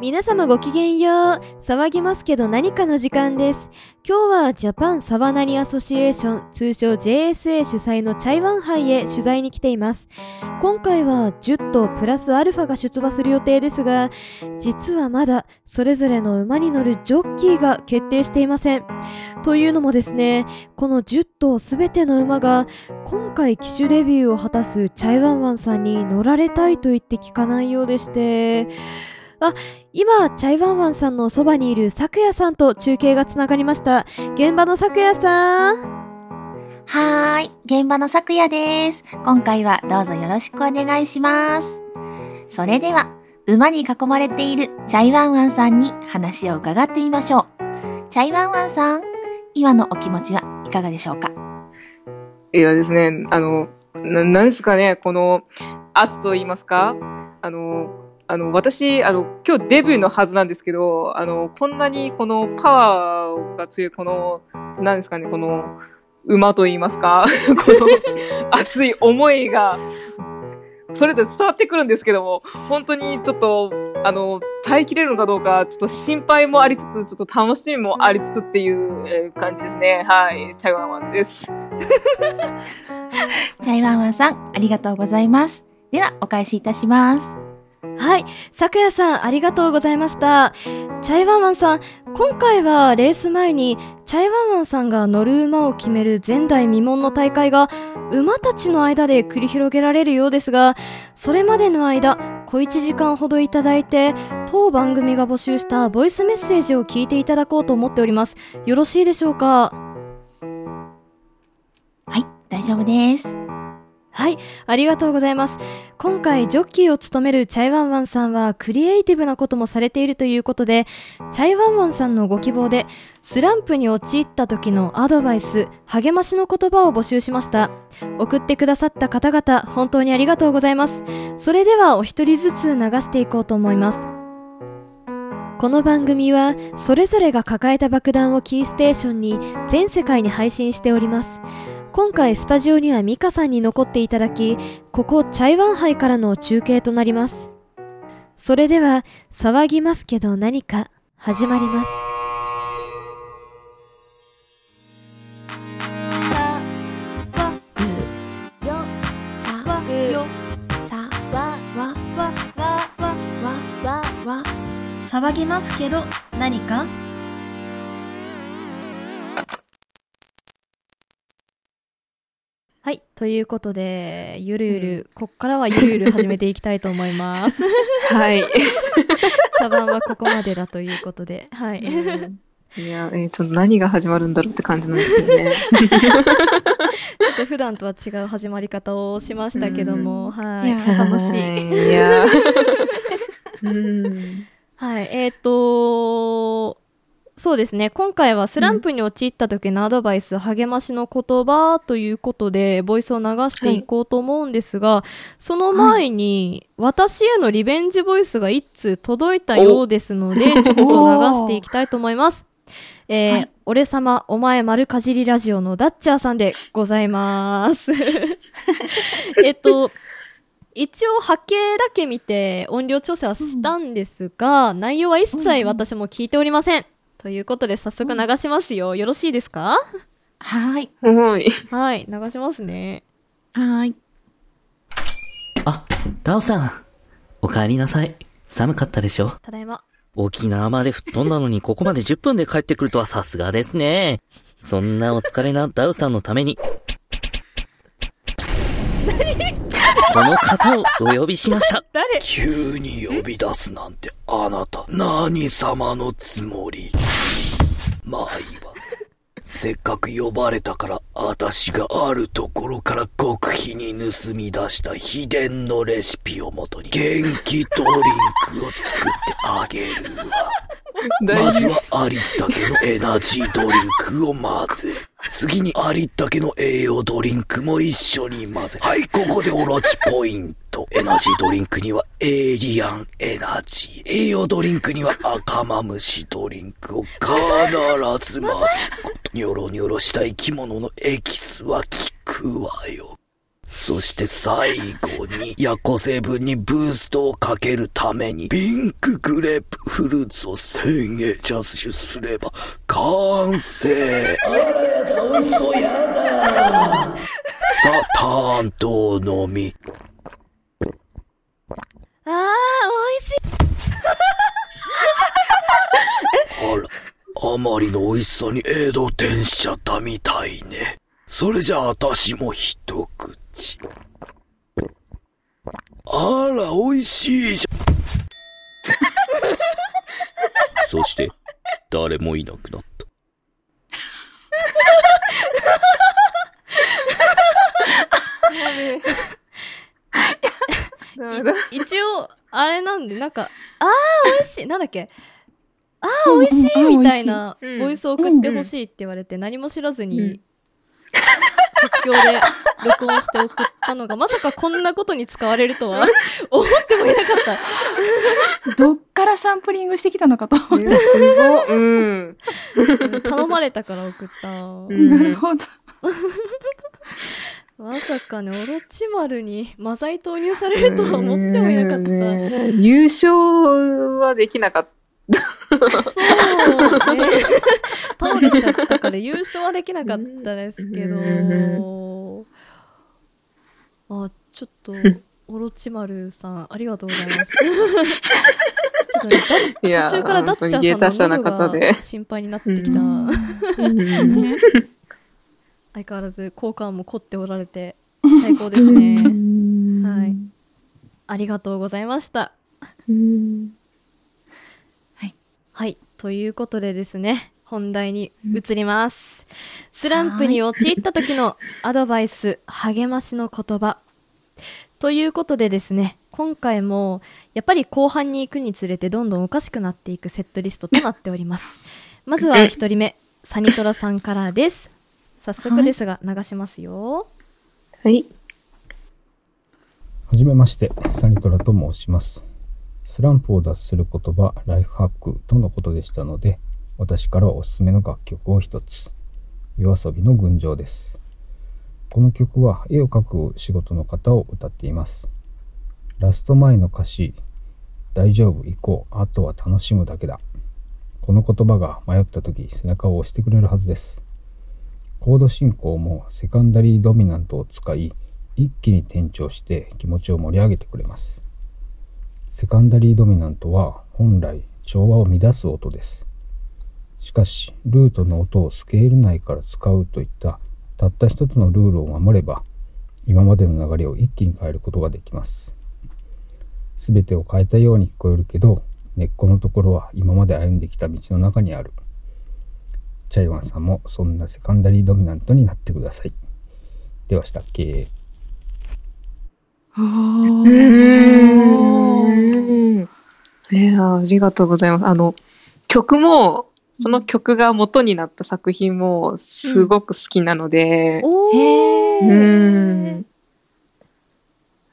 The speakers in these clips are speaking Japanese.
皆様ごきげんよう。騒ぎますけど何かの時間です。今日はジャパンサワナリアソシエーション、通称 JSA 主催のチャイワン杯へ取材に来ています。今回は10頭プラスアルファが出馬する予定ですが、実はまだそれぞれの馬に乗るジョッキーが決定していません。というのもですね、この10頭すべての馬が今回騎手デビューを果たすチャイワンワンさんに乗られたいと言って聞かないようでして、あ、今、チャイワンワンさんのそばにいる咲夜さんと中継がつながりました。現場の咲夜さん。はーい、現場の咲夜です。今回はどうぞよろしくお願いします。それでは、馬に囲まれているチャイワンワンさんに話を伺ってみましょう。チャイワンワンさん、今のお気持ちはいかがでしょうか？いやですね、あの、な、なんですかね、この、圧と言いますか？あの、あの、私、あの、今日デビューのはずなんですけど、あの、こんなにこのパワーが強い、この、なんですかね、この、馬と言いますか この 熱い思いが、それで伝わってくるんですけども、本当にちょっと、あの、耐えきれるのかどうか、ちょっと心配もありつつ、ちょっと楽しみもありつつっていうえー感じですね。はい。チャイワンワンです。チャイワンワンさん、ありがとうございます。では、お返しいたします。はい、咲夜さん、ありがとうございました。チャイワンワンさん、今回はレース前に、チャイワンワンさんが乗る馬を決める前代未聞の大会が、馬たちの間で繰り広げられるようですが、それまでの間、小1時間ほどいただいて、当番組が募集したボイスメッセージを聞いていただこうと思っております。よろしいでしょうか？はい、大丈夫です。はい、ありがとうございます。今回、ジョッキーを務めるチャイワンワンさんは、クリエイティブなこともされているということで、チャイワンワンさんのご希望で、スランプに陥った時のアドバイス、励ましの言葉を募集しました。送ってくださった方々、本当にありがとうございます。それでは、お一人ずつ流していこうと思います。この番組は、それぞれが抱えた爆弾をキーステーションに、全世界に配信しております。今回スタジオには美香さんに残っていただきここチャイワン杯からの中継となります。それでは騒ぎますけど何か始まります。騒ぎますけど何かということで、ゆるゆる、こっからはゆるゆる始めていきたいと思います。はい。茶番はここまでだということで、はい。いや、えーちょっと何が始まるんだろうって感じなんですよね。ちょっと普段とは違う始まり方をしましたけども、はい楽しい。い。いや。うん。はい、えっ、とそうですね、今回はスランプに陥った時のアドバイス、励ましの言葉ということで、ボイスを流していこうと思うんですが、その前に、私へのリベンジボイスが一通届いたようですので、ちょっと流していきたいと思います。えーはい。俺様、お前丸かじりラジオのダッチャーさんでございます。えっと、一応波形だけ見て音量調整はしたんですが、内容は一切私も聞いておりません。ということで早速流しますよ。よろしいですか？はーい、はい。はい、流しますね。はーい。あ、ダオさん。お帰りなさい。寒かったでしょ？ただいま。沖縄まで吹っ飛んだのにここまで10分で帰ってくるとはさすがですね。そんなお疲れなダウさんのために。この方をお呼びしました。誰？急に呼び出すなんてあなた何様のつもり？まあいいわ。せっかく呼ばれたから、私があるところから極秘に盗み出した秘伝のレシピをもとに元気ドリンクを作ってあげるわ。まずはありったけのエナジードリンクを混ぜ。次にありったけの栄養ドリンクも一緒に混ぜ。はい、ここでオロチポイント。エナジードリンクにはエイリアンエナジー。栄養ドリンクには赤マムシドリンクを必ず混ぜること。ニョロニョロした生き物のエキスは効くわよ。そして最後に、ヤコ成分にブーストをかけるために、ピンクグレープフルーツを1000円ジャスシュすれば、完成あらやだ、嘘やださあ、担当のみ。あー、美味しいあら、あまりの美味しさに江戸天しちゃったみたいね。それじゃあ私も一口。あら、美味しいじゃん。そして、誰もいなくなった。一応、あれなんで、なんか、あー、美味しい。なんだっけ？あー、美味しいみたいなうんボイスを送ってほしいって言われて、何も知らずうんに、即興で録音して送ったのが、まさかこんなことに使われるとは思ってもいなかった。どっからサンプリングしてきたのかと思っいやすごい。うん。うん頼まれたから送った。なるほど。まさかね、オロチマルにマザイ投入されるとは思ってもいなかった。ね優勝はできなかった。そうね。倒れちゃったから優勝はできなかったですけど、あ、ちょっと、オロチマルさん、ありがとうございます。ちょっとね、途中からダッチャーさんの喉が心配になってきた。相変わらず効果も凝っておられて、最高ですね。はい。ありがとうございました。うんはい。ということでですね、本題に移ります。スランプに陥った時のアドバイス、励ましの言葉。ということでですね、今回もやっぱり後半に行くにつれてどんどんおかしくなっていくセットリストとなっております。まずは1人目、サニトラさんからです。早速ですが流しますよ。はい。はじめまして、サニトラと申します。スランプを脱する言葉、ライフハックとのことでしたので、私からおすすめの楽曲を一つ。夜遊びの群青です。この曲は絵を描く仕事の方を歌っています。ラスト前の歌詞、大丈夫行こう、あとは楽しむだけだ。この言葉が迷った時、背中を押してくれるはずです。コード進行もセカンダリードミナントを使い、一気に転調して気持ちを盛り上げてくれます。セカンダリードミナントは本来調和を乱す音です。しかし、ルートの音をスケール内から使うといったたった一つのルールを守れば、今までの流れを一気に変えることができます。すべてを変えたように聞こえるけど、根っこのところは今まで歩んできた道の中にある。チャイワンさんもそんなセカンダリードミナントになってください。ではしたっけうーん。いや、ありがとうございます。あの、曲も、その曲が元になった作品もすごく好きなので、おへうー。ん。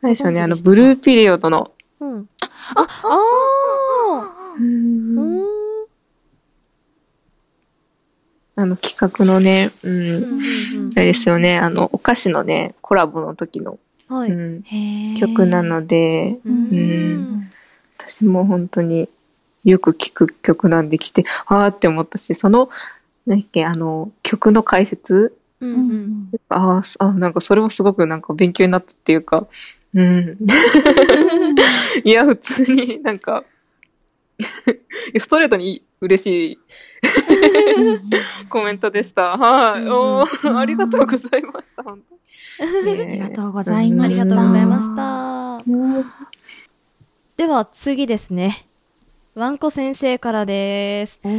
あれですよね、あの、ブルーピリオドの、うん。あ、あー。うーん。あの企画のね、う、うんんうんうんあれですよね、あの、お菓子のね、コラボの時の、はい。曲なので、ううん。ん私も本当によく聴く曲なんで来て、あーって思ったし、その、何だっけ、あの、曲の解説うんううんんああ、なんかそれもすごくなんか勉強になったっていうか、うん。いや、普通になんか、ストレートに嬉しいコメントでした。はい、うんおーありがとうございました。本当に ありがとうございまありした。がとうございました。では次ですね。わんこ先生からです。は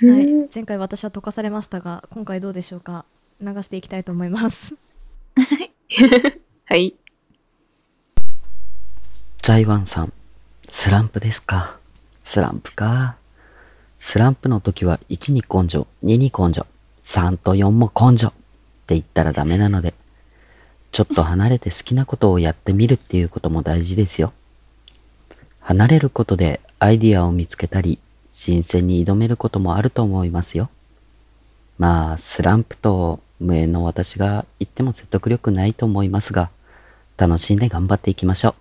い、前回私は解かされましたが、今回どうでしょうか？流していきたいと思います。はい。ジャイワンさん、スランプですか？スランプか。スランプの時は1に根性、2に根性、3と4も根性って言ったらダメなので、ちょっと離れて好きなことをやってみるっていうことも大事ですよ。離れることでアイディアを見つけたり、新鮮に挑めることもあると思いますよ。まあ、スランプと無縁の私が言っても説得力ないと思いますが、楽しんで頑張っていきましょう。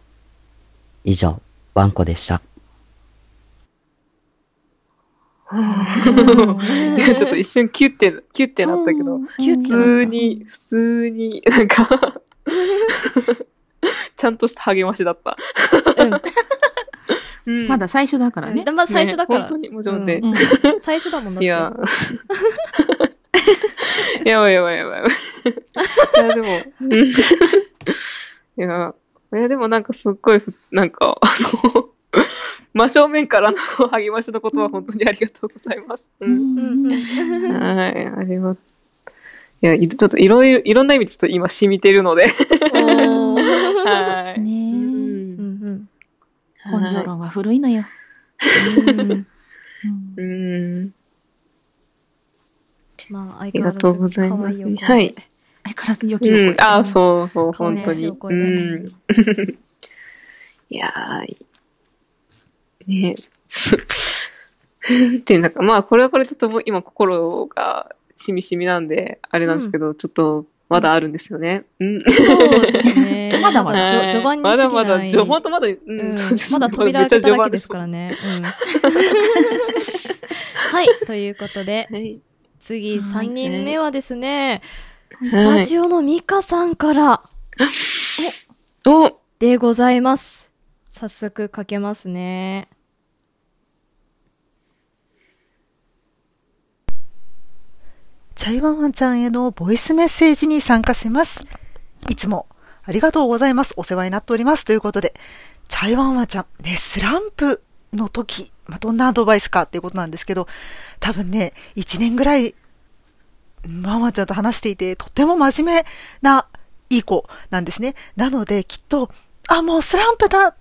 以上、ワンコでした。いや ちょっと一瞬キュッて、キュッてなったけど、普通に、普通に、なんか、ちゃんとした励ましだった。うんまだ最初だからね。まあ最初だから。ね本当に、もちろんね。うん最初だもんだって。いや。やばいやばいやばいい。いや、でも、うんいや、いや、でもなんかすっごいふ、なんか、あの、真正面からの励ましのことは本当にありがとうございます。はい、あれは。いや、いちょっといろいろ、いろんな意味ちょっと今染みてるので。はい。ねえうんうん根性論は古いのよ。うんうん。うんうん。まあ、ありがとうございますはい。相変わらず良きうん、あ、う。そうそう、本当に。うん。いやー、ねつ って、なんか、まあ、これはこれちょっと今心がしみしみなんで、あれなんですけど、ちょっと、まだあるんですよね。うん。そうですね。まだまだ序盤にまだまだ、じょ、ほんとまだ、ううんうですまだ扉開けただけですからね。うん はい、ということで、はい。次はい3人目はですね、いスタジオのミカさんからおでございます。早速かけますね。チャイワンワンちゃんへのボイスメッセージに参加します。いつもありがとうございます。お世話になっております。ということで、チャイワンワンちゃん、ね、スランプの時、まあ、どんなアドバイスかっていうことなんですけど、多分ね、1年ぐらい、ワンワンちゃんと話していて、とっても真面目ないい子なんですね。なので、きっと、あ、もうスランプだ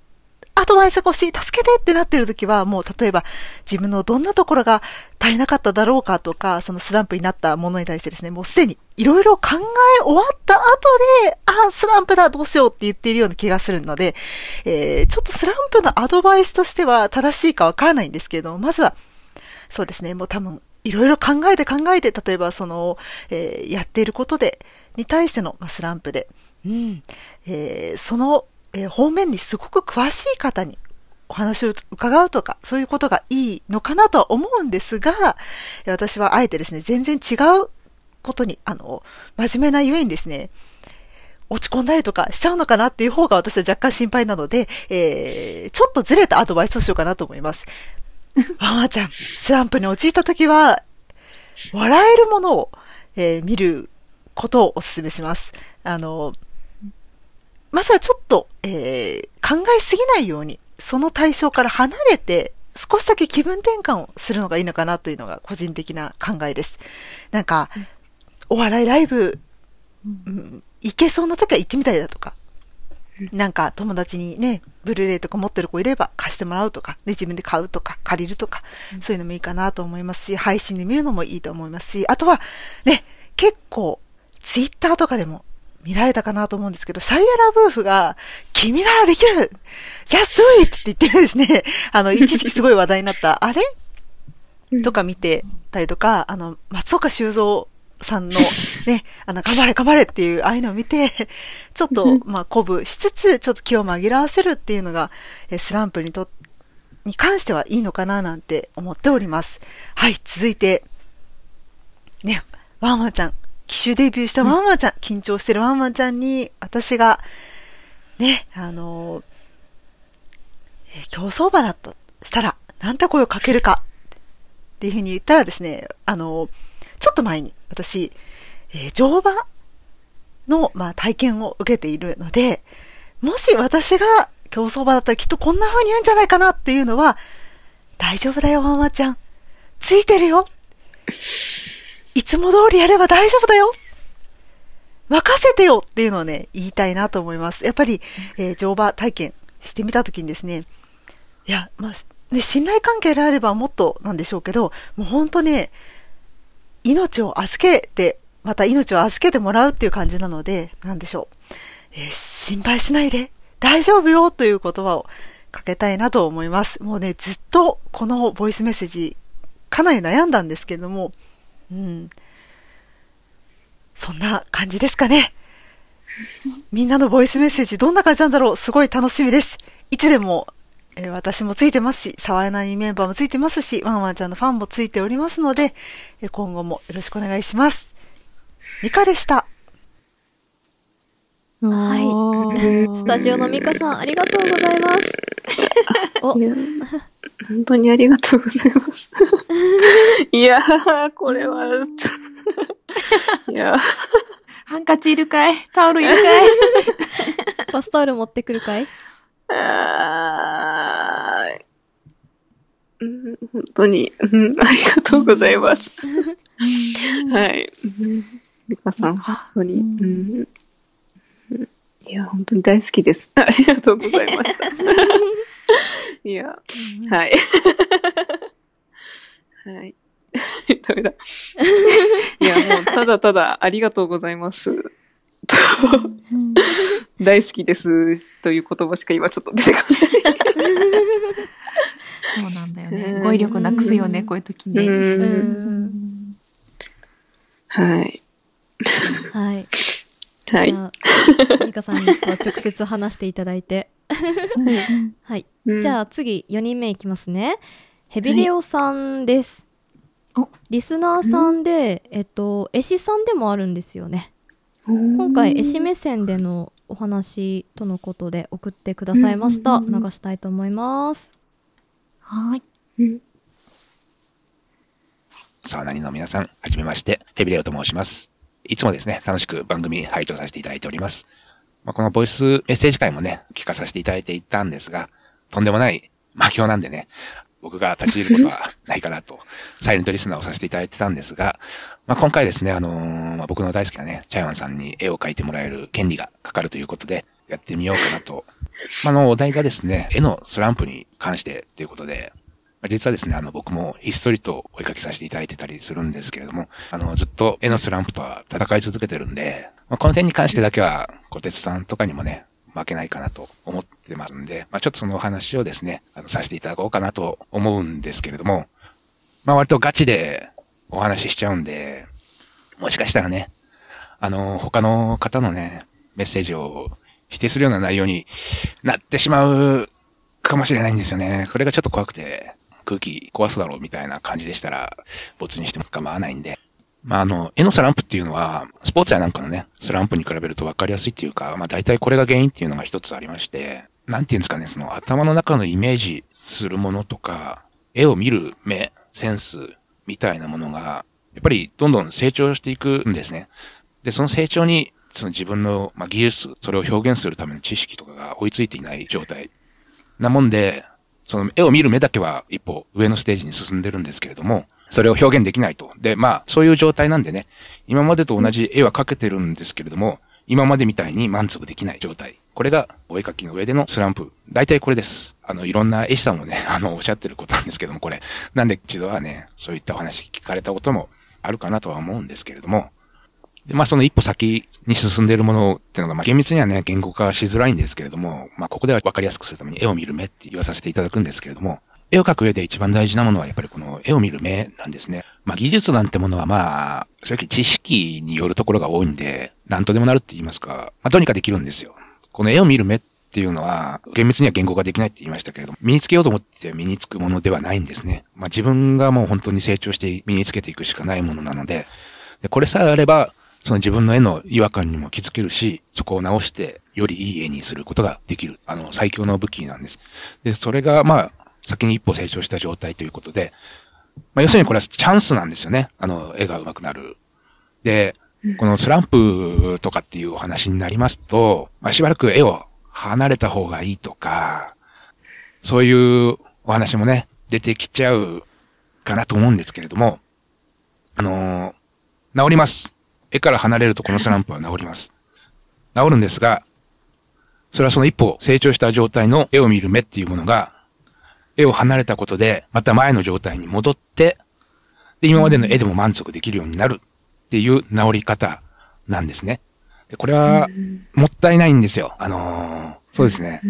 アドバイス欲しい、助けてってなってる時は、もう例えば自分のどんなところが足りなかっただろうかとか、そのスランプになったものに対してですね、もうすでにいろいろ考え終わった後で、あ、スランプだ、どうしようって言っているような気がするので、えー、ちょっとスランプのアドバイスとしては正しいかわからないんですけれども、まずは、そうですね、もう多分、いろいろ考えて考えて、例えばその、えーやっていることで、に対しての、スランプで、うん、えーその、えー方面にすごく詳しい方にお話を伺うとか、そういうことがいいのかなとは思うんですが、えー私はあえてですね、全然違うことに、あの、真面目なゆえにですね、落ち込んだりとかしちゃうのかなっていう方が私は若干心配なので、えー、ちょっとずれたアドバイスをしようかなと思います。ワンワンちゃん、スランプに陥った時は、笑えるものを、えー見ることをお勧めします。あの、まずはちょっと、えー考えすぎないように、その対象から離れて、少しだけ気分転換をするのがいいのかなというのが個人的な考えです。なんか、お笑いライブ、うん行けそうな時は行ってみたりだとか、なんか友達にね、ブルーレイとか持ってる子いれば貸してもらうとか、ね、自分で買うとか、借りるとか、そういうのもいいかなと思いますし、配信で見るのもいいと思いますし、あとは、ね、結構、ツイッターとかでも見られたかなと思うんですけど、シャイアラブーフが、君ならできる !just do it! って言ってるんですね。あの、一時期すごい話題になった、あれ？とか見てたりとか、あの、松岡修造さんのね、あの、頑張れ頑張れっていう、ああいうのを見て、ちょっと、まあ、鼓舞しつつ、ちょっと気を紛らわせるっていうのが、えスランプにと、に関してはいいのかななんて思っております。はい、続いて、ね、ワンワンちゃん、騎手デビューしたワンワンちゃん、緊張してるワンワンちゃんに、私が、ね、あのえー競走馬だった、したら、なんて声をかけるか、っていうふうに言ったらですね、あのちょっと前に、私、えー乗馬の、まあ、体験を受けているので、もし私が競走馬だったらきっとこんな風に言うんじゃないかなっていうのは、大丈夫だよ、ワンワンちゃん。ついてるよ。いつも通りやれば大丈夫だよ。任せてよっていうのをね、言いたいなと思います。やっぱり、えー乗馬体験してみたときにですね、いや、まあ、ね、信頼関係であればもっとなんでしょうけど、もう本当ね、命を預けて、また命を預けてもらうっていう感じなので、なんでしょう。えー心配しないで、大丈夫よという言葉をかけたいなと思います。もうね、ずっとこのボイスメッセージ、かなり悩んだんですけれども、うん。そんな感じですかね。みんなのボイスメッセージどんな感じなんだろうすごい楽しみです。いつでも、えー私もついてますし、沢柳にメンバーもついてますし、ワンワンちゃんのファンもついておりますので、今後もよろしくお願いします。ミカでした。はい。スタジオのミカさん、ありがとうございます。お。い、や本当にありがとうございます。いやー、これは、いや。ーハンカチいるかい？タオルいるかい？バスタオル持ってくるかい？あー。うん本当に、うん、ありがとうございます。はい。うんミカさん、本当に、うん。うんいや、本当に大好きです。ありがとうございました。いや、はい。はい。ダメだ。いや、もう、ただただ、ありがとうございます。と大好きです。という言葉しか今ちょっと出てこない。そうなんだよね。うん語彙力なくすよね、こういう時ね。はい。はい。はいじ。ゃあ、ミカさんにこう直接話していただいて。はい。じゃあ、あ次、4人目いきますね。ヘビレオさんです。おリスナーさんで、えっと、絵師さんでもあるんですよね。今回、絵師目線でのお話とのことで送ってくださいました。流したいと思います。はい。さあ、何の皆さん、はじめまして、ヘビレオと申します。いつもですね、楽しく番組拝聴させていただいております。まあ、このボイスメッセージ会もね、聞かさせていただいていたんですが、とんでもない魔境なんでね、僕が立ち入ることはないかなと、サイレントリスナーをさせていただいてたんですが、まあ、今回ですね、あのーまあ、僕の大好きなね、チャイワンさんに絵を描いてもらえる権利がかかるということで、やってみようかなと。まあ、の、お題がですね、絵のスランプに関してということで、実はですね、あの、僕もひっそりと追いかけさせていただいてたりするんですけれども、あの、ずっと絵のスランプとは戦い続けてるんで、まあ、この点に関してだけは、小鉄さんとかにもね、負けないかなと思ってますんで、まあ、ちょっとそのお話をですね、あの、させていただこうかなと思うんですけれども、まあ、割とガチでお話ししちゃうんで、もしかしたらね、あの、他の方のね、メッセージを否定するような内容になってしまうかもしれないんですよね。これがちょっと怖くて、空気壊すだろうみたいな感じでしたら、没にしても構わないんで。まあ、あの、絵のスランプっていうのは、スポーツやなんかのね、スランプに比べると分かりやすいっていうか、まあ大体これが原因っていうのが一つありまして、なんていうんですかね、その頭の中のイメージするものとか、絵を見る目、センスみたいなものが、やっぱりどんどん成長していくんですね。で、その成長に、その自分の、まあ、技術、それを表現するための知識とかが追いついていない状態。なもんで、その絵を見る目だけは一歩上のステージに進んでるんですけれども、それを表現できないと。で、まあ、そういう状態なんでね、今までと同じ絵は描けてるんですけれども、今までみたいに満足できない状態。これが、お絵描きの上でのスランプ。大体これです。あの、いろんな絵師さんもね、あの、おっしゃってることなんですけども、これ。なんで一度はね、そういったお話聞かれたこともあるかなとは思うんですけれども、で、まあその一歩先に進んでいるものっていうのが、まあ厳密にはね、言語化しづらいんですけれども、まあここでは分かりやすくするために絵を見る目って言わさせていただくんですけれども、絵を描く上で一番大事なものはやっぱりこの絵を見る目なんですね。まあ技術なんてものはまあ、正直知識によるところが多いんで、何とでもなるって言いますか、まあどうにかできるんですよ。この絵を見る目っていうのは、厳密には言語化できないって言いましたけれども、身につけようと思って身につくものではないんですね。まあ自分がもう本当に成長して身につけていくしかないものなので、でこれさえあれば、その自分の絵の違和感にも気づけるし、そこを直して、よりいい絵にすることができる。あの、最強の武器なんです。で、それが、まあ、先に一歩成長した状態ということで、まあ、要するにこれはチャンスなんですよね。あの、絵が上手くなる。で、このスランプとかっていうお話になりますと、まあ、しばらく絵を離れた方がいいとか、そういうお話もね、出てきちゃうかなと思うんですけれども、あのー治ります。絵から離れるとこのスランプは治ります。治るんですが、それはその一歩成長した状態の絵を見る目っていうものが、絵を離れたことで、また前の状態に戻って、で、今までの絵でも満足できるようになるっていう治り方なんですね。で、これは、もったいないんですよ。あのーそうですね。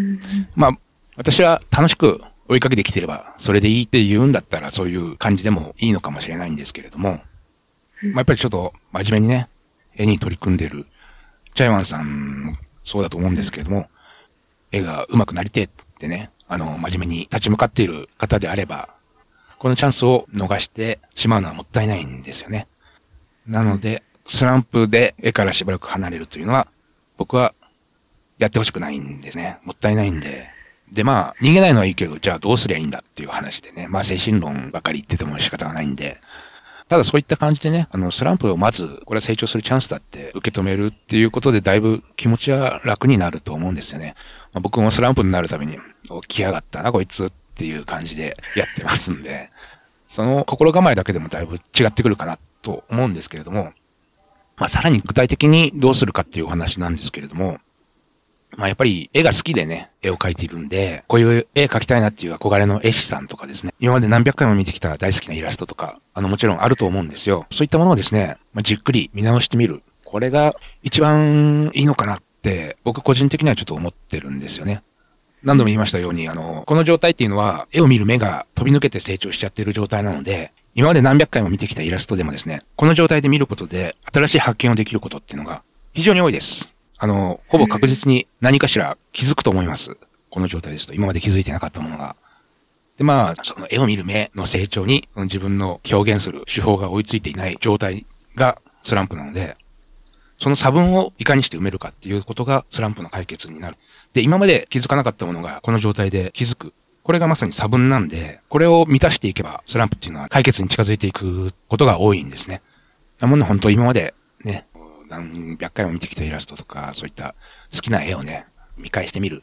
まあ、私は楽しく追いかけてきてれば、それでいいって言うんだったら、そういう感じでもいいのかもしれないんですけれども、まあ、やっぱりちょっと真面目にね、絵に取り組んでるチャイワンさんもそうだと思うんですけれども、絵が上手くなりてってね、あの、真面目に立ち向かっている方であれば、このチャンスを逃してしまうのはもったいないんですよね。なので、スランプで絵からしばらく離れるというのは、僕はやってほしくないんですね。もったいないんで。で、まあ、逃げないのはいいけど、じゃあどうすりゃいいんだっていう話でね。まあ、精神論ばかり言ってても仕方がないんで。ただそういった感じでね、あの、スランプをまず、これは成長するチャンスだって受け止めるっていうことで、だいぶ気持ちは楽になると思うんですよね。まあ、僕もスランプになるために、起きやがったな、こいつっていう感じでやってますんで、その心構えだけでもだいぶ違ってくるかなと思うんですけれども、まあ、さらに具体的にどうするかっていうお話なんですけれども、まあやっぱり絵が好きでね、絵を描いているんで、こういう絵描きたいなっていう憧れの絵師さんとかですね、今まで何百回も見てきた大好きなイラストとか、あのもちろんあると思うんですよ。そういったものをですね、まあ、じっくり見直してみる。これが一番いいのかなって、僕個人的にはちょっと思ってるんですよね。何度も言いましたように、あの、この状態っていうのは、絵を見る目が飛び抜けて成長しちゃってる状態なので、今まで何百回も見てきたイラストでもですね、この状態で見ることで、新しい発見をできることっていうのが非常に多いです。あの、ほぼ確実に何かしら気づくと思います。この状態ですと。今まで気づいてなかったものが。で、まあ、その絵を見る目の成長に、その自分の表現する手法が追いついていない状態がスランプなので、その差分をいかにして埋めるかっていうことがスランプの解決になる。で、今まで気づかなかったものがこの状態で気づく。これがまさに差分なんで、これを満たしていけば、スランプっていうのは解決に近づいていくことが多いんですね。なもんね、本当今まで、何百回も見てきたイラストとか、そういった好きな絵をね、見返してみる。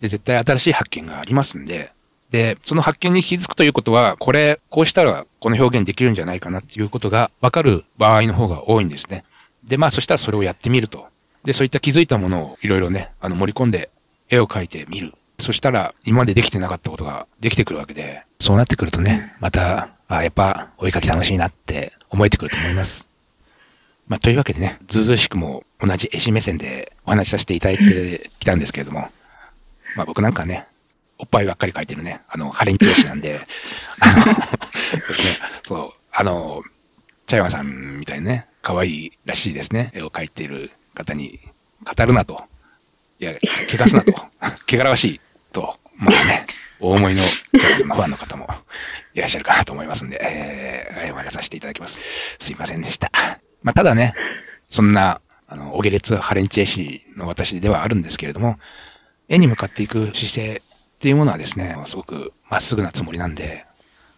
で、絶対新しい発見がありますんで、で、その発見に気づくということは、これ、こうしたらこの表現できるんじゃないかなっていうことがわかる場合の方が多いんですね。で、まあそしたらそれをやってみると。で、そういった気づいたものをいろいろね、あの盛り込んで絵を描いてみる。そしたら今までできてなかったことができてくるわけで、そうなってくるとね、また、あ、やっぱお絵描き楽しいなって思えてくると思います。まあ、というわけでね、ずうずうしくも同じ絵師目線でお話しさせていただいてきたんですけれども、まあ僕なんかね、おっぱいばっかり描いてるね、あの、ハレンチ絵師なんで、あの、ね、そう、あの、チャイワンさんみたいにね、可愛いらしいですね、絵を描いている方に語るなと。いや、汚すなと。汚らわしいと。まあね、大思いののファンの方もいらっしゃるかなと思いますんで、えー、謝らさせていただきます。すいませんでした。まあ、ただね、そんな、あの、お下劣ハレンチ絵師の私ではあるんですけれども、絵に向かっていく姿勢っていうものはですね、すごくまっすぐなつもりなんで、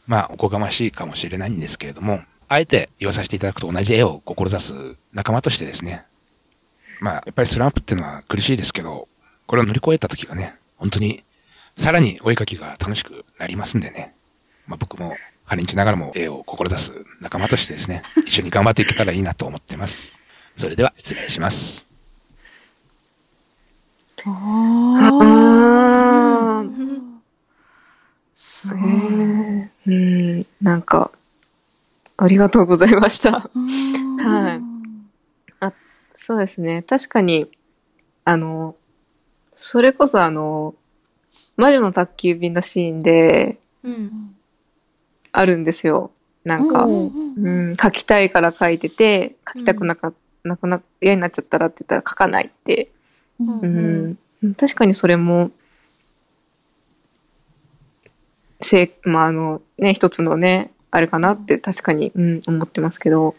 まあ、おこがましいかもしれないんですけれども、あえて言わさせていただくと同じ絵を志す仲間としてですね、まあ、やっぱりスランプっていうのは苦しいですけど、これを乗り越えた時がね、本当に、さらにお絵描きが楽しくなりますんでね。まあ僕も、ハレンチながらも絵を志す仲間としてですね、一緒に頑張っていけたらいいなと思ってます。それでは失礼します。あーすへーうん、なんか、ありがとうございました。はい。あ、そうですね。確かに、あの、それこそあの、魔女の宅急便のシーンでうん。あるんですよ。なんか、うんうん、書きたいから書いてて、書きたくなか、なくな、嫌になっちゃったらって言ったら書かないって。うん、確かにそれも、せい、まあ、あの、ね、一つのね、あれかなって確かに、うん、思ってますけど、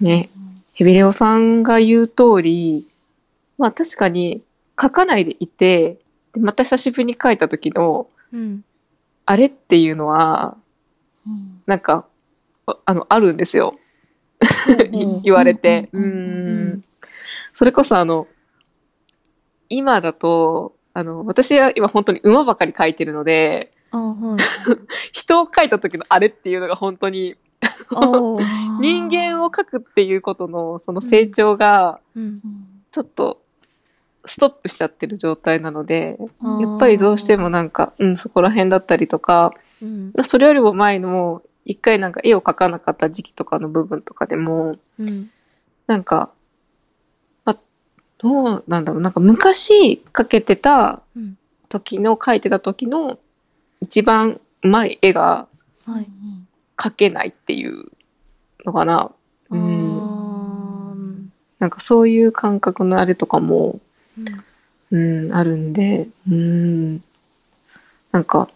ね、ヘビレオさんが言う通り、まあ確かに書かないでいて、でまた久しぶりに書いた時の、うん。あれっていうのは、なんか、ああの、あるんですよ。い 言われて。うんうん。それこそあの、今だと、あの、私は今本当に馬ばかり描いてるので、あはい。人を描いた時のあれっていうのが本当に、人間を描くっていうことのその成長が、うん。ちょっと、ストップしちゃってる状態なので、やっぱりどうしてもなんか、うん、そこら辺だったりとか、うん。それよりも前の、一回なんか絵を描かなかった時期とかの部分とかでも、うん。なんか、ま、どうなんだろう、なんか昔描けてたうん時の、描いてた時の一番うまい絵がはい。描けないっていうのかな。あうん。ーななんかそういう感覚のあれとかも、うん、あるんで、うん、なんか、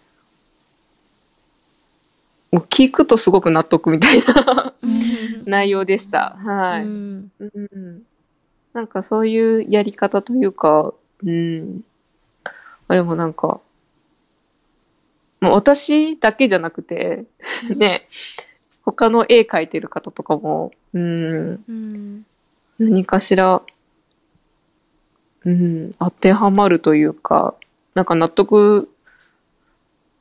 もう聞くとすごく納得みたいな内容でした。はい。うんうんなんかそういうやり方というか、うん。あれもなんか、もう私だけじゃなくて、ね、他の絵描いてる方とかも、うん、うん何かしら、うん、当てはまるというか、なんか納得、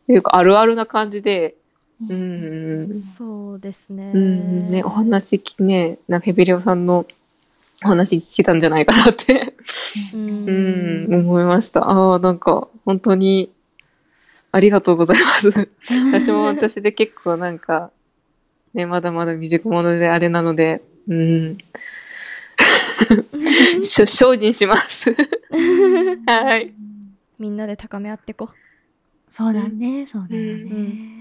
というかあるあるな感じで、うん、そうですね。うん、ね、お話きね、なんかヘビレオさんのお話聞けたんじゃないかなって、ううんん、思いました。ああ、なんか、本当に、ありがとうございます。私も私で結構なんか、ね、まだまだ未熟者であれなので、うん。しょ精進します。はい。みんなで高め合ってこそうだね、そうだよね。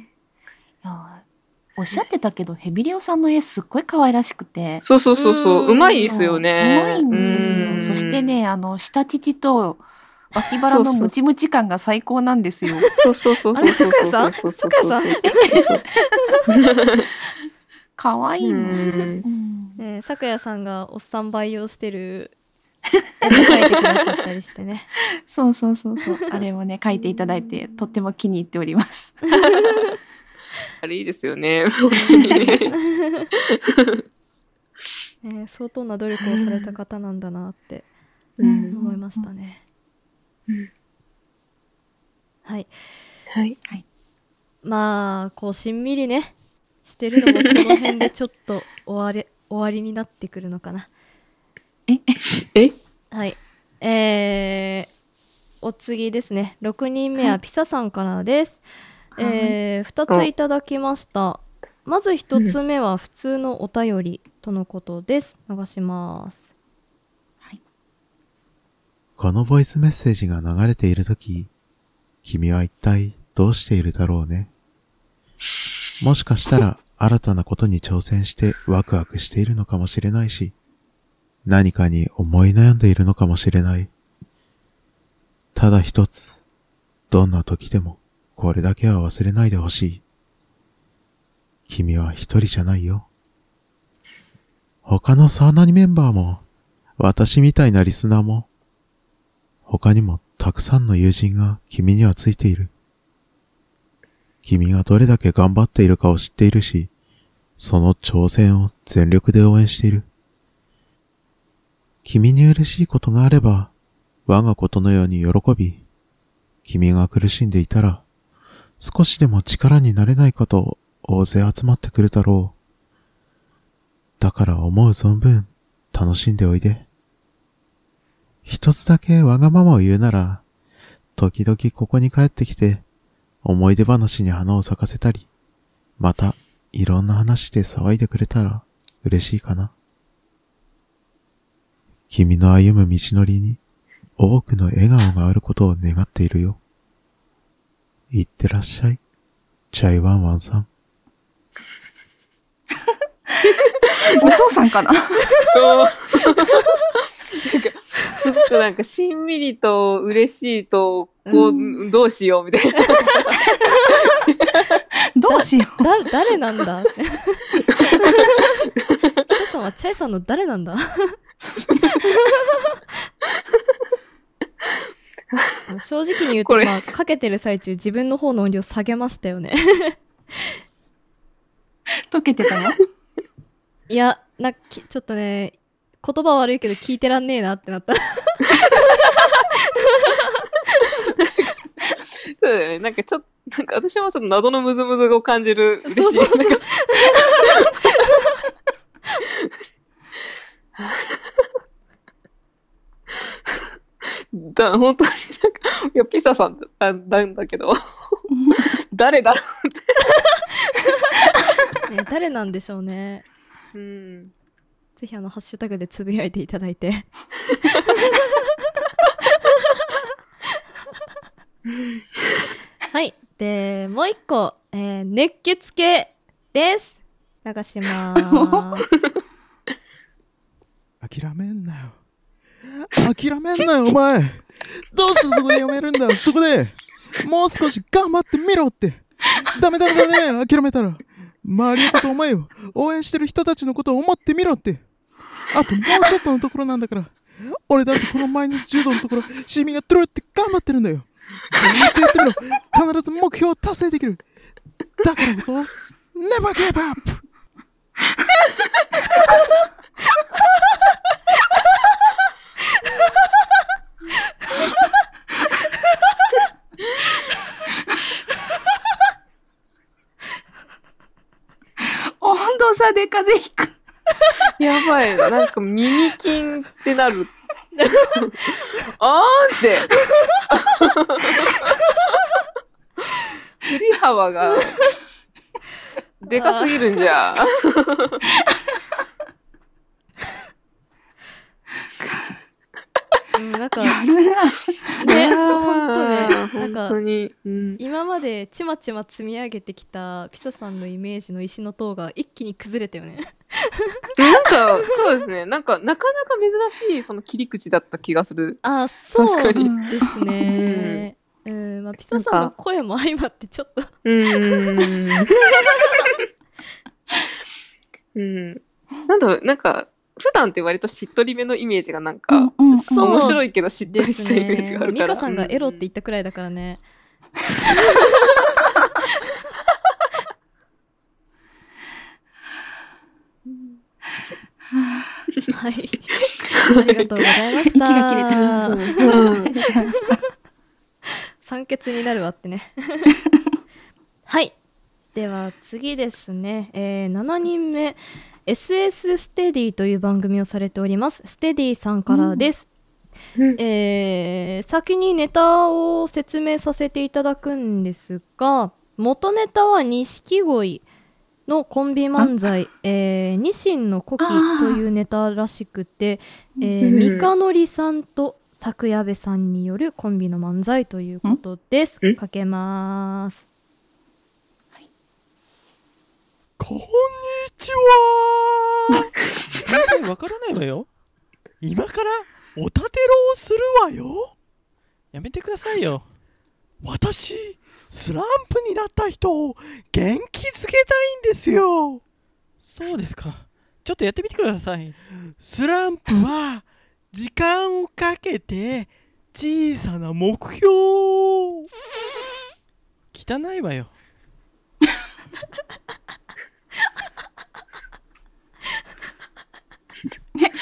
おっしゃってたけど、ヘビリオさんの絵すっごい可愛らしくて。そうそうそうそうう、まいですよね。うまいんですうんよ。そして、ね、あの、下乳と脇腹のムチムチ感が最高なんですよ。そうそうそうそうそうそうそうそうそうそうそうそう。可愛いの。うんうんねさくやさんがおっさん培養してる 絵も描いてくださったりしてね。そうそうそうそう。あれをね、書いていただいて、とっても気に入っております。あれいいですよね。本当にね。ね相当な努力をされた方なんだなってうん思いましたね。うんはい。はい。まあ、こう、しんみりね、してるのもこの辺でちょっと終わり、終わりになってくるのかな。え？はい。えー、お次ですね。6人目はピサさんからです。えー、2ついただきました。まず1つ目は普通のお便りとのことです。流します。このボイスメッセージが流れているとき、君は一体どうしているだろうね。もしかしたら新たなことに挑戦してワクワクしているのかもしれないし、何かに思い悩んでいるのかもしれない。ただ一つ、どんな時でもこれだけは忘れないでほしい。君は一人じゃないよ。他のサーナニメンバーも、私みたいなリスナーも、他にもたくさんの友人が君にはついている。君がどれだけ頑張っているかを知っているし、その挑戦を全力で応援している。君に嬉しいことがあれば、我がことのように喜び、君が苦しんでいたら、少しでも力になれないかと大勢集まってくるだろう。だから思う存分楽しんでおいで。一つだけわがままを言うなら、時々ここに帰ってきて、思い出話に花を咲かせたり、また、いろんな話で騒いでくれたら、嬉しいかな。君の歩む道のりに、多くの笑顔があることを願っているよ。いってらっしゃい、チャイワンワンさん。お父さんかな？なんかすごくなんかしんみりと嬉しいと、こう、どうしようみたいな。どうしよう。だ、誰なんだ？チャイさんはチャイさんの誰なんだ？正直に言うと、まあ、かけてる最中自分の方の音量下げましたよね。溶けてたの？いや、なきちょっとね、言葉悪いけど聞いてらんねえなってなった。そうだよね。なんかちょっと、なんか私もちょっと謎のムズムズを感じる。嬉しい。なんかだ、本当になんか、いや、ピサさんだなんだけど、誰だろね、誰なんでしょうね。う。うん。ぜひあの、ハッシュタグでつぶやいていただいて。はい。で、もう一個、えー熱血系です。流しまーす。諦めんなよ。諦めんなよ、お前。どうしてそこでやめるんだ そこで、もう少し頑張ってみろって。ダメダメだね、諦めたら。周りのことお前よ。応援してる人たちのことを思ってみろって。あともうちょっとのところなんだから。俺だってこのマイナス10度のところ、シミがトゥルって頑張ってるんだよ。ずっとやってみろ。必ず目標を達成できる。だからこそ、ネバーギブアップ温度差で風邪ひく。やばい。なんか耳筋ってなる。あーんって。振り幅が、でかすぎるんじゃ。うん、なんか、やるな。ね、ほんとね、なん本か。うん今までちまちま積み上げてきたピサさんのイメージの石の塔が一気に崩れたよね。なんか、そうですね。なんか、なかなか珍しい、その切り口だった気がする。あ、そう確かにですね。うん、まあ、ピサさんの声も相まってちょっと、うーん。うん。なんだろう、なんか、普段って割としっとりめのイメージがなんか、うんうんそう面白いけどしっとりしたイメージね。があるから。ミカさんがエロって言ったくらいだからね。はい。ありがとうございました。息が切れたうん 酸欠になるわってね。はい。では次ですね、えー7人目 SS ステディという番組をされております。ステディさんからです、うん。えー先にネタを説明させていただくんですが元ネタは錦鯉のコンビ漫才「えー、ニシンの古希」というネタらしくて、えー、うん。三日のりさんと作矢部さんによるコンビの漫才ということです。ん。かけますこんにちは全然わからないわよ。今からおたてろをするわよ。やめてくださいよ。私、スランプになった人を元気づけたいんですよ。そうですか。ちょっとやってみてください。スランプは時間をかけて小さな目標を汚いわよ。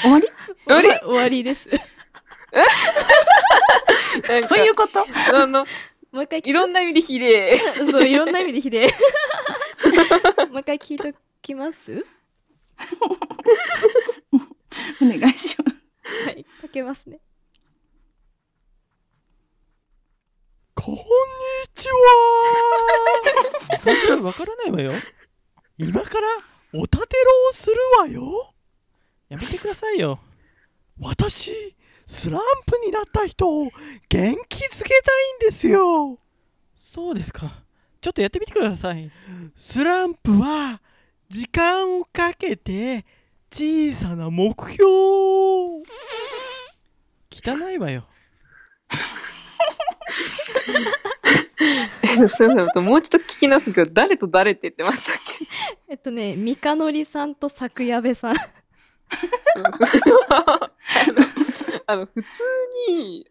終わり？終わり？終わりです。なんかどういうこと？あの、もう一回聞いろんな意味で綺麗。そういろんな意味でひ でえ もう一回聞いときます？お願いします。はいかけますね。こんにちは。本当にわからないわよ。今からおたてろをするわよ。やめてくださいよ。私、スランプになった人を元気づけたいんですよ。そうですか。ちょっとやってみてください。スランプは時間をかけて小さな目標を汚いわよ。え すみません。もうちょっと聞き直すけど、誰と誰って言ってましたっけ？えっとね三日のりさんと作矢部さん あの、普通に、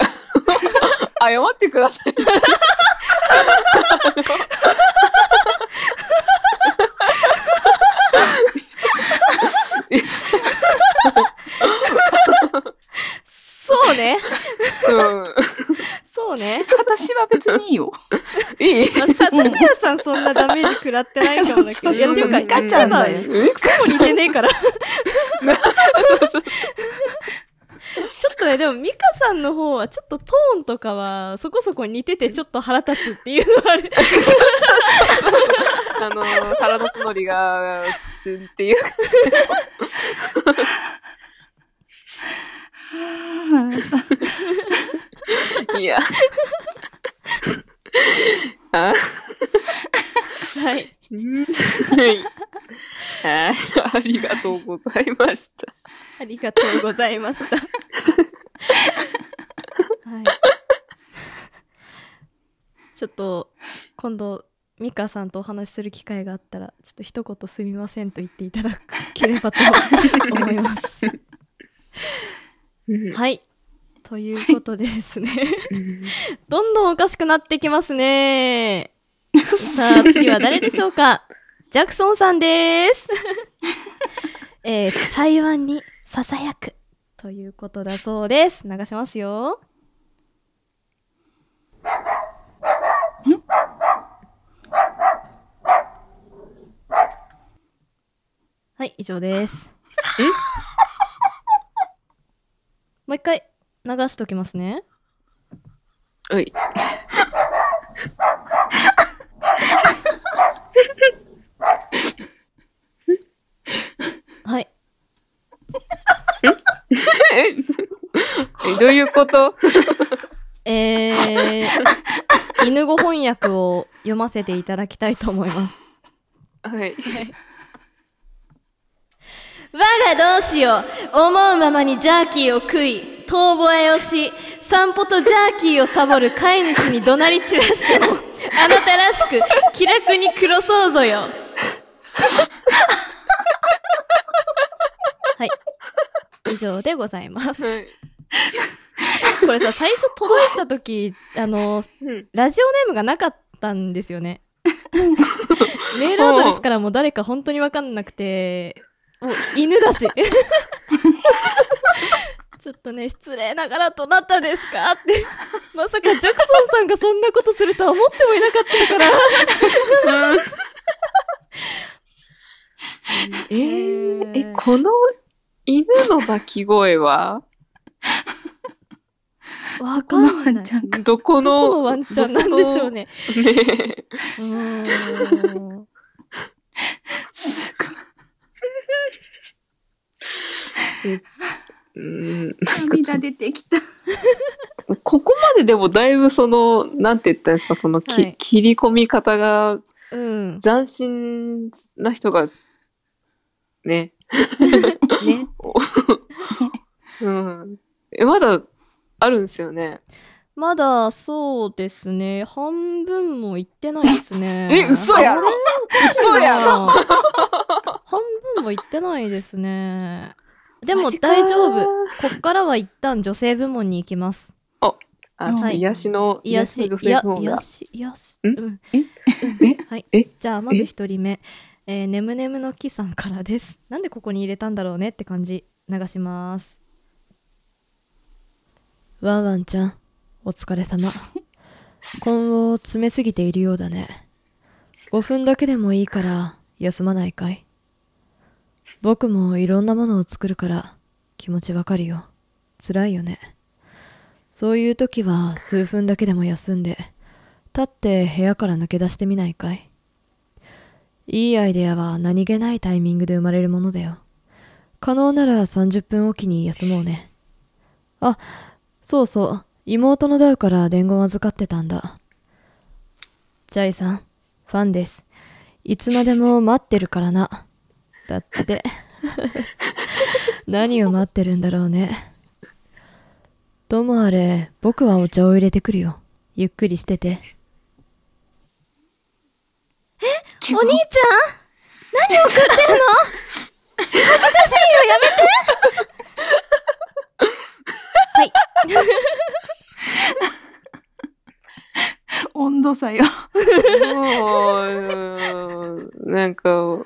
謝ってください。そうね。うん。そうね。私は別にいいよ。いい？まあさ作矢さんそんなダメージ食らってないかもだけどそうそうそういやっていうか。ミカちゃんだよ。えばクソも似てねえから。ちそうそうょっとねでもミカさんの方はちょっとトーンとかはそこそこ似ててちょっと腹立つっていうのはある。あの、腹立つのりが、つんっていう感じ。いや。あはいはい。はいありがとうございました。ありがとうございました。はい。ちょっと、今度、ミカさんとお話しする機会があったら、ちょっと一言すみませんと言っていただければと思います。はい。ということでですね。どんどんおかしくなってきますね。さあ、次は誰でしょうか？ジャクソンさんです。えー、チャイワンにささやくということだそうです。流しますよ。はい、以上です。え？もう一回流しときますね。はい。はい。え、どういうこと？えー、犬語翻訳を読ませていただきたいと思います。はい。我がどうしよう思うままにジャーキーを食い遠吠えをし散歩とジャーキーをサボる飼い主に怒鳴り散らしても あなたらしく気楽に暮らそうぞよ。はい。以上でございます。はい。これさ最初届いた時あのうん。ラジオネームがなかったんですよね。メールアドレスからも誰か本当に分かんなくてもう犬だし。ちょっとね失礼ながらどなたですかって。まさかジャクソンさんがそんなことするとは思ってもいなかったから。えー、え、この犬の鳴き声は？わかんない。どこの？どこのワンちゃんなんでしょうね。ねうーん。え うん涙出てきた。ここまででもだいぶその、なんて言ったんですか、そのき、はい切り込み方がうん斬新な人が、ね。ねうん。え、まだあるんですよね。まだそうですね。半分もいってないですね。え嘘やろ？嘘やろ？半分もいってないですね。でも大丈夫。こっからは一旦女性部門に行きます。あ、はい。癒しの、癒し癒しの女性の方が癒し癒し。ん？うん。え？うん はい。え？じゃあまず一人目。えー、ねむねむの木さんからです。なんでここに入れたんだろうねって感じ。流します。ワンワンちゃんお疲れ様。今後詰めすぎているようだね。5分だけでもいいから休まないかい。僕もいろんなものを作るから気持ちわかるよ。辛いよね。そういう時は数分だけでも休んで立って部屋から抜け出してみないかい。いいアイデアは何気ないタイミングで生まれるものだよ。可能なら30分おきに休もうね。あそうそう妹のダウから伝言預かってたんだ。ジャイさんファンです。いつまでも待ってるからな。だって。何を待ってるんだろうね。ともあれ僕はお茶を入れてくるよ。ゆっくりしてて。お兄ちゃん？何送ってるの？恥ずかしいよやめて。は い温度差よ。もう、なんか、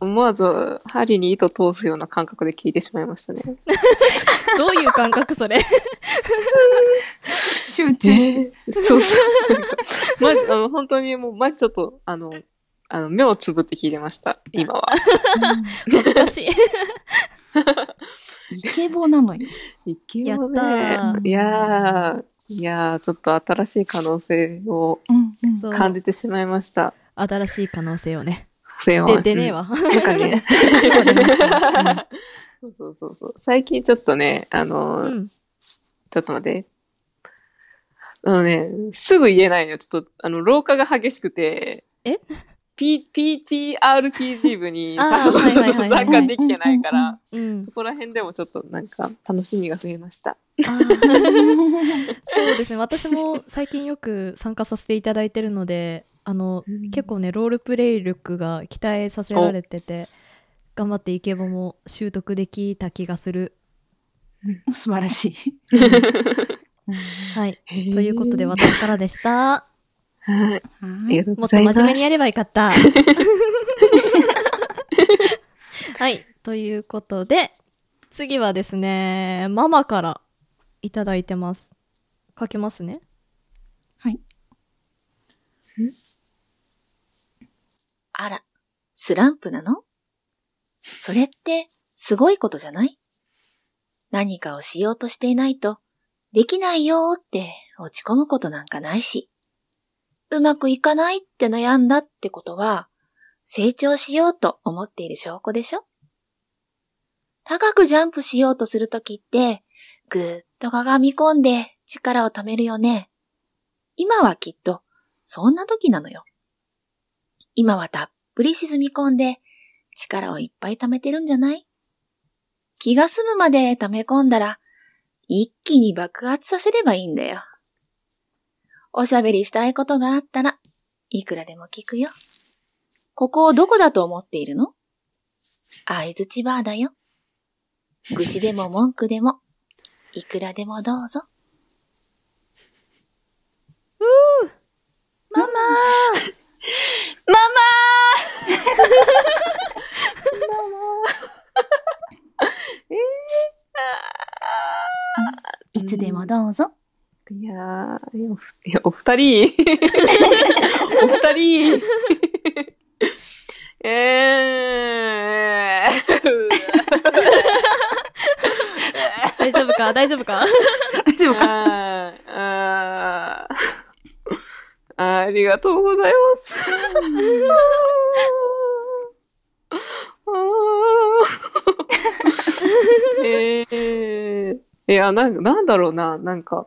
思わず針に糸通すような感覚で聞いてしまいましたね。どういう感覚それ？集中して。ねそうそう。マジ、あの、本当にもう、マジちょっと、あの、あの、目をつぶって聞いてました、今は。恥ずかしいイケボなのよ。いけやった。いやー、いやー、ちょっと新しい可能性をうんうん。そう感じてしまいました。新しい可能性をね性をで出ねえ。わうんなんかね、そうそうそう。最近ちょっとね、あのー、うんちょっと待って。あのね、すぐ言えないのよ。ちょっと、あの、老化が激しくて。え？P、PTRPG 部に、なんかできてないから、うん。そこら辺でもちょっとなんか楽しみが増えました。そうですね。私も最近よく参加させていただいてるので、あの、結構ね、ロールプレイ力が期待させられてて、頑張ってイケボも習得できた気がする。素晴らしい。はい。ということで、私からでした。はい。ありがとうもっとございます。真面目にやればよかった。はい。ということで、次はですね、ママからいただいてます。書けますね。あら、スランプなの？それってすごいことじゃない？何かをしようとしていないと、できないよーって落ち込むことなんかないし、うまくいかないって悩んだってことは、成長しようと思っている証拠でしょ？高くジャンプしようとするときって、ぐーっとかがみ込んで力を貯めるよね。今はきっと、そんな時なのよ。今はたっぷり沈み込んで、力をいっぱい貯めてるんじゃない？気が済むまで溜め込んだら、一気に爆発させればいいんだよ。おしゃべりしたいことがあったら、いくらでも聞くよ。ここをどこだと思っているの？相づちバーだよ。愚痴でも文句でも、いくらでもどうぞ。マママいつでもどうぞ。いやー、い やお二人、お二人、えー、大丈夫か？大丈夫か？大丈夫か？あー。あー。ありがとうございます。えー、いや、なんなんだろうな、なんか、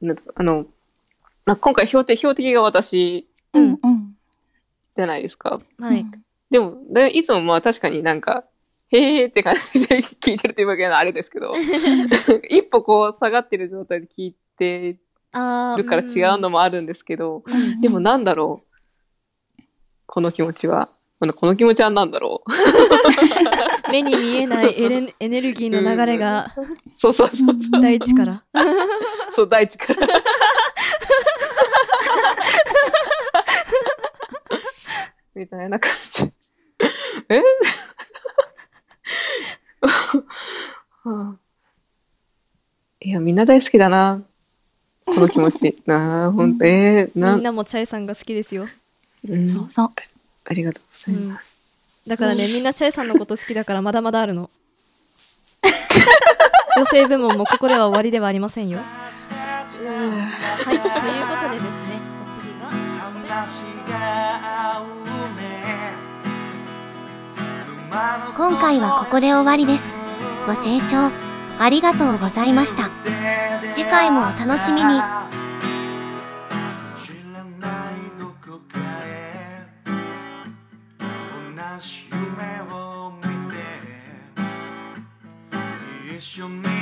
なあの、な今回標的、標的が私うんうん。じゃないですか。はい。でも、でいつもまあ確かになんか、へーって感じで聞いてるというわけはあれですけど、一歩こう下がってる状態で聞いてるから違うのもあるんですけど、うんでもなんだろう？この気持ちは？このこの気持ちは何だろ 目に見えないエレエネルギーの流れがう。そうそうそうそう。大地から。そう、大地から。みたいな感じ。え？は あいや、みんな大好きだな。この気持ち。なあ、ほんと、えー、なみんなもチャイさんが好きですよ。うんそうそう。ありがとうございます。だからね、みんなチャイさんのこと好きだからまだまだあるの。女性部門もここでは終わりではありませんよ。はい、ということでです今回はここで終わりです。ご清聴ありがとうございました。次回もお楽しみに。知らないどこかへ同じ夢を見て一緒に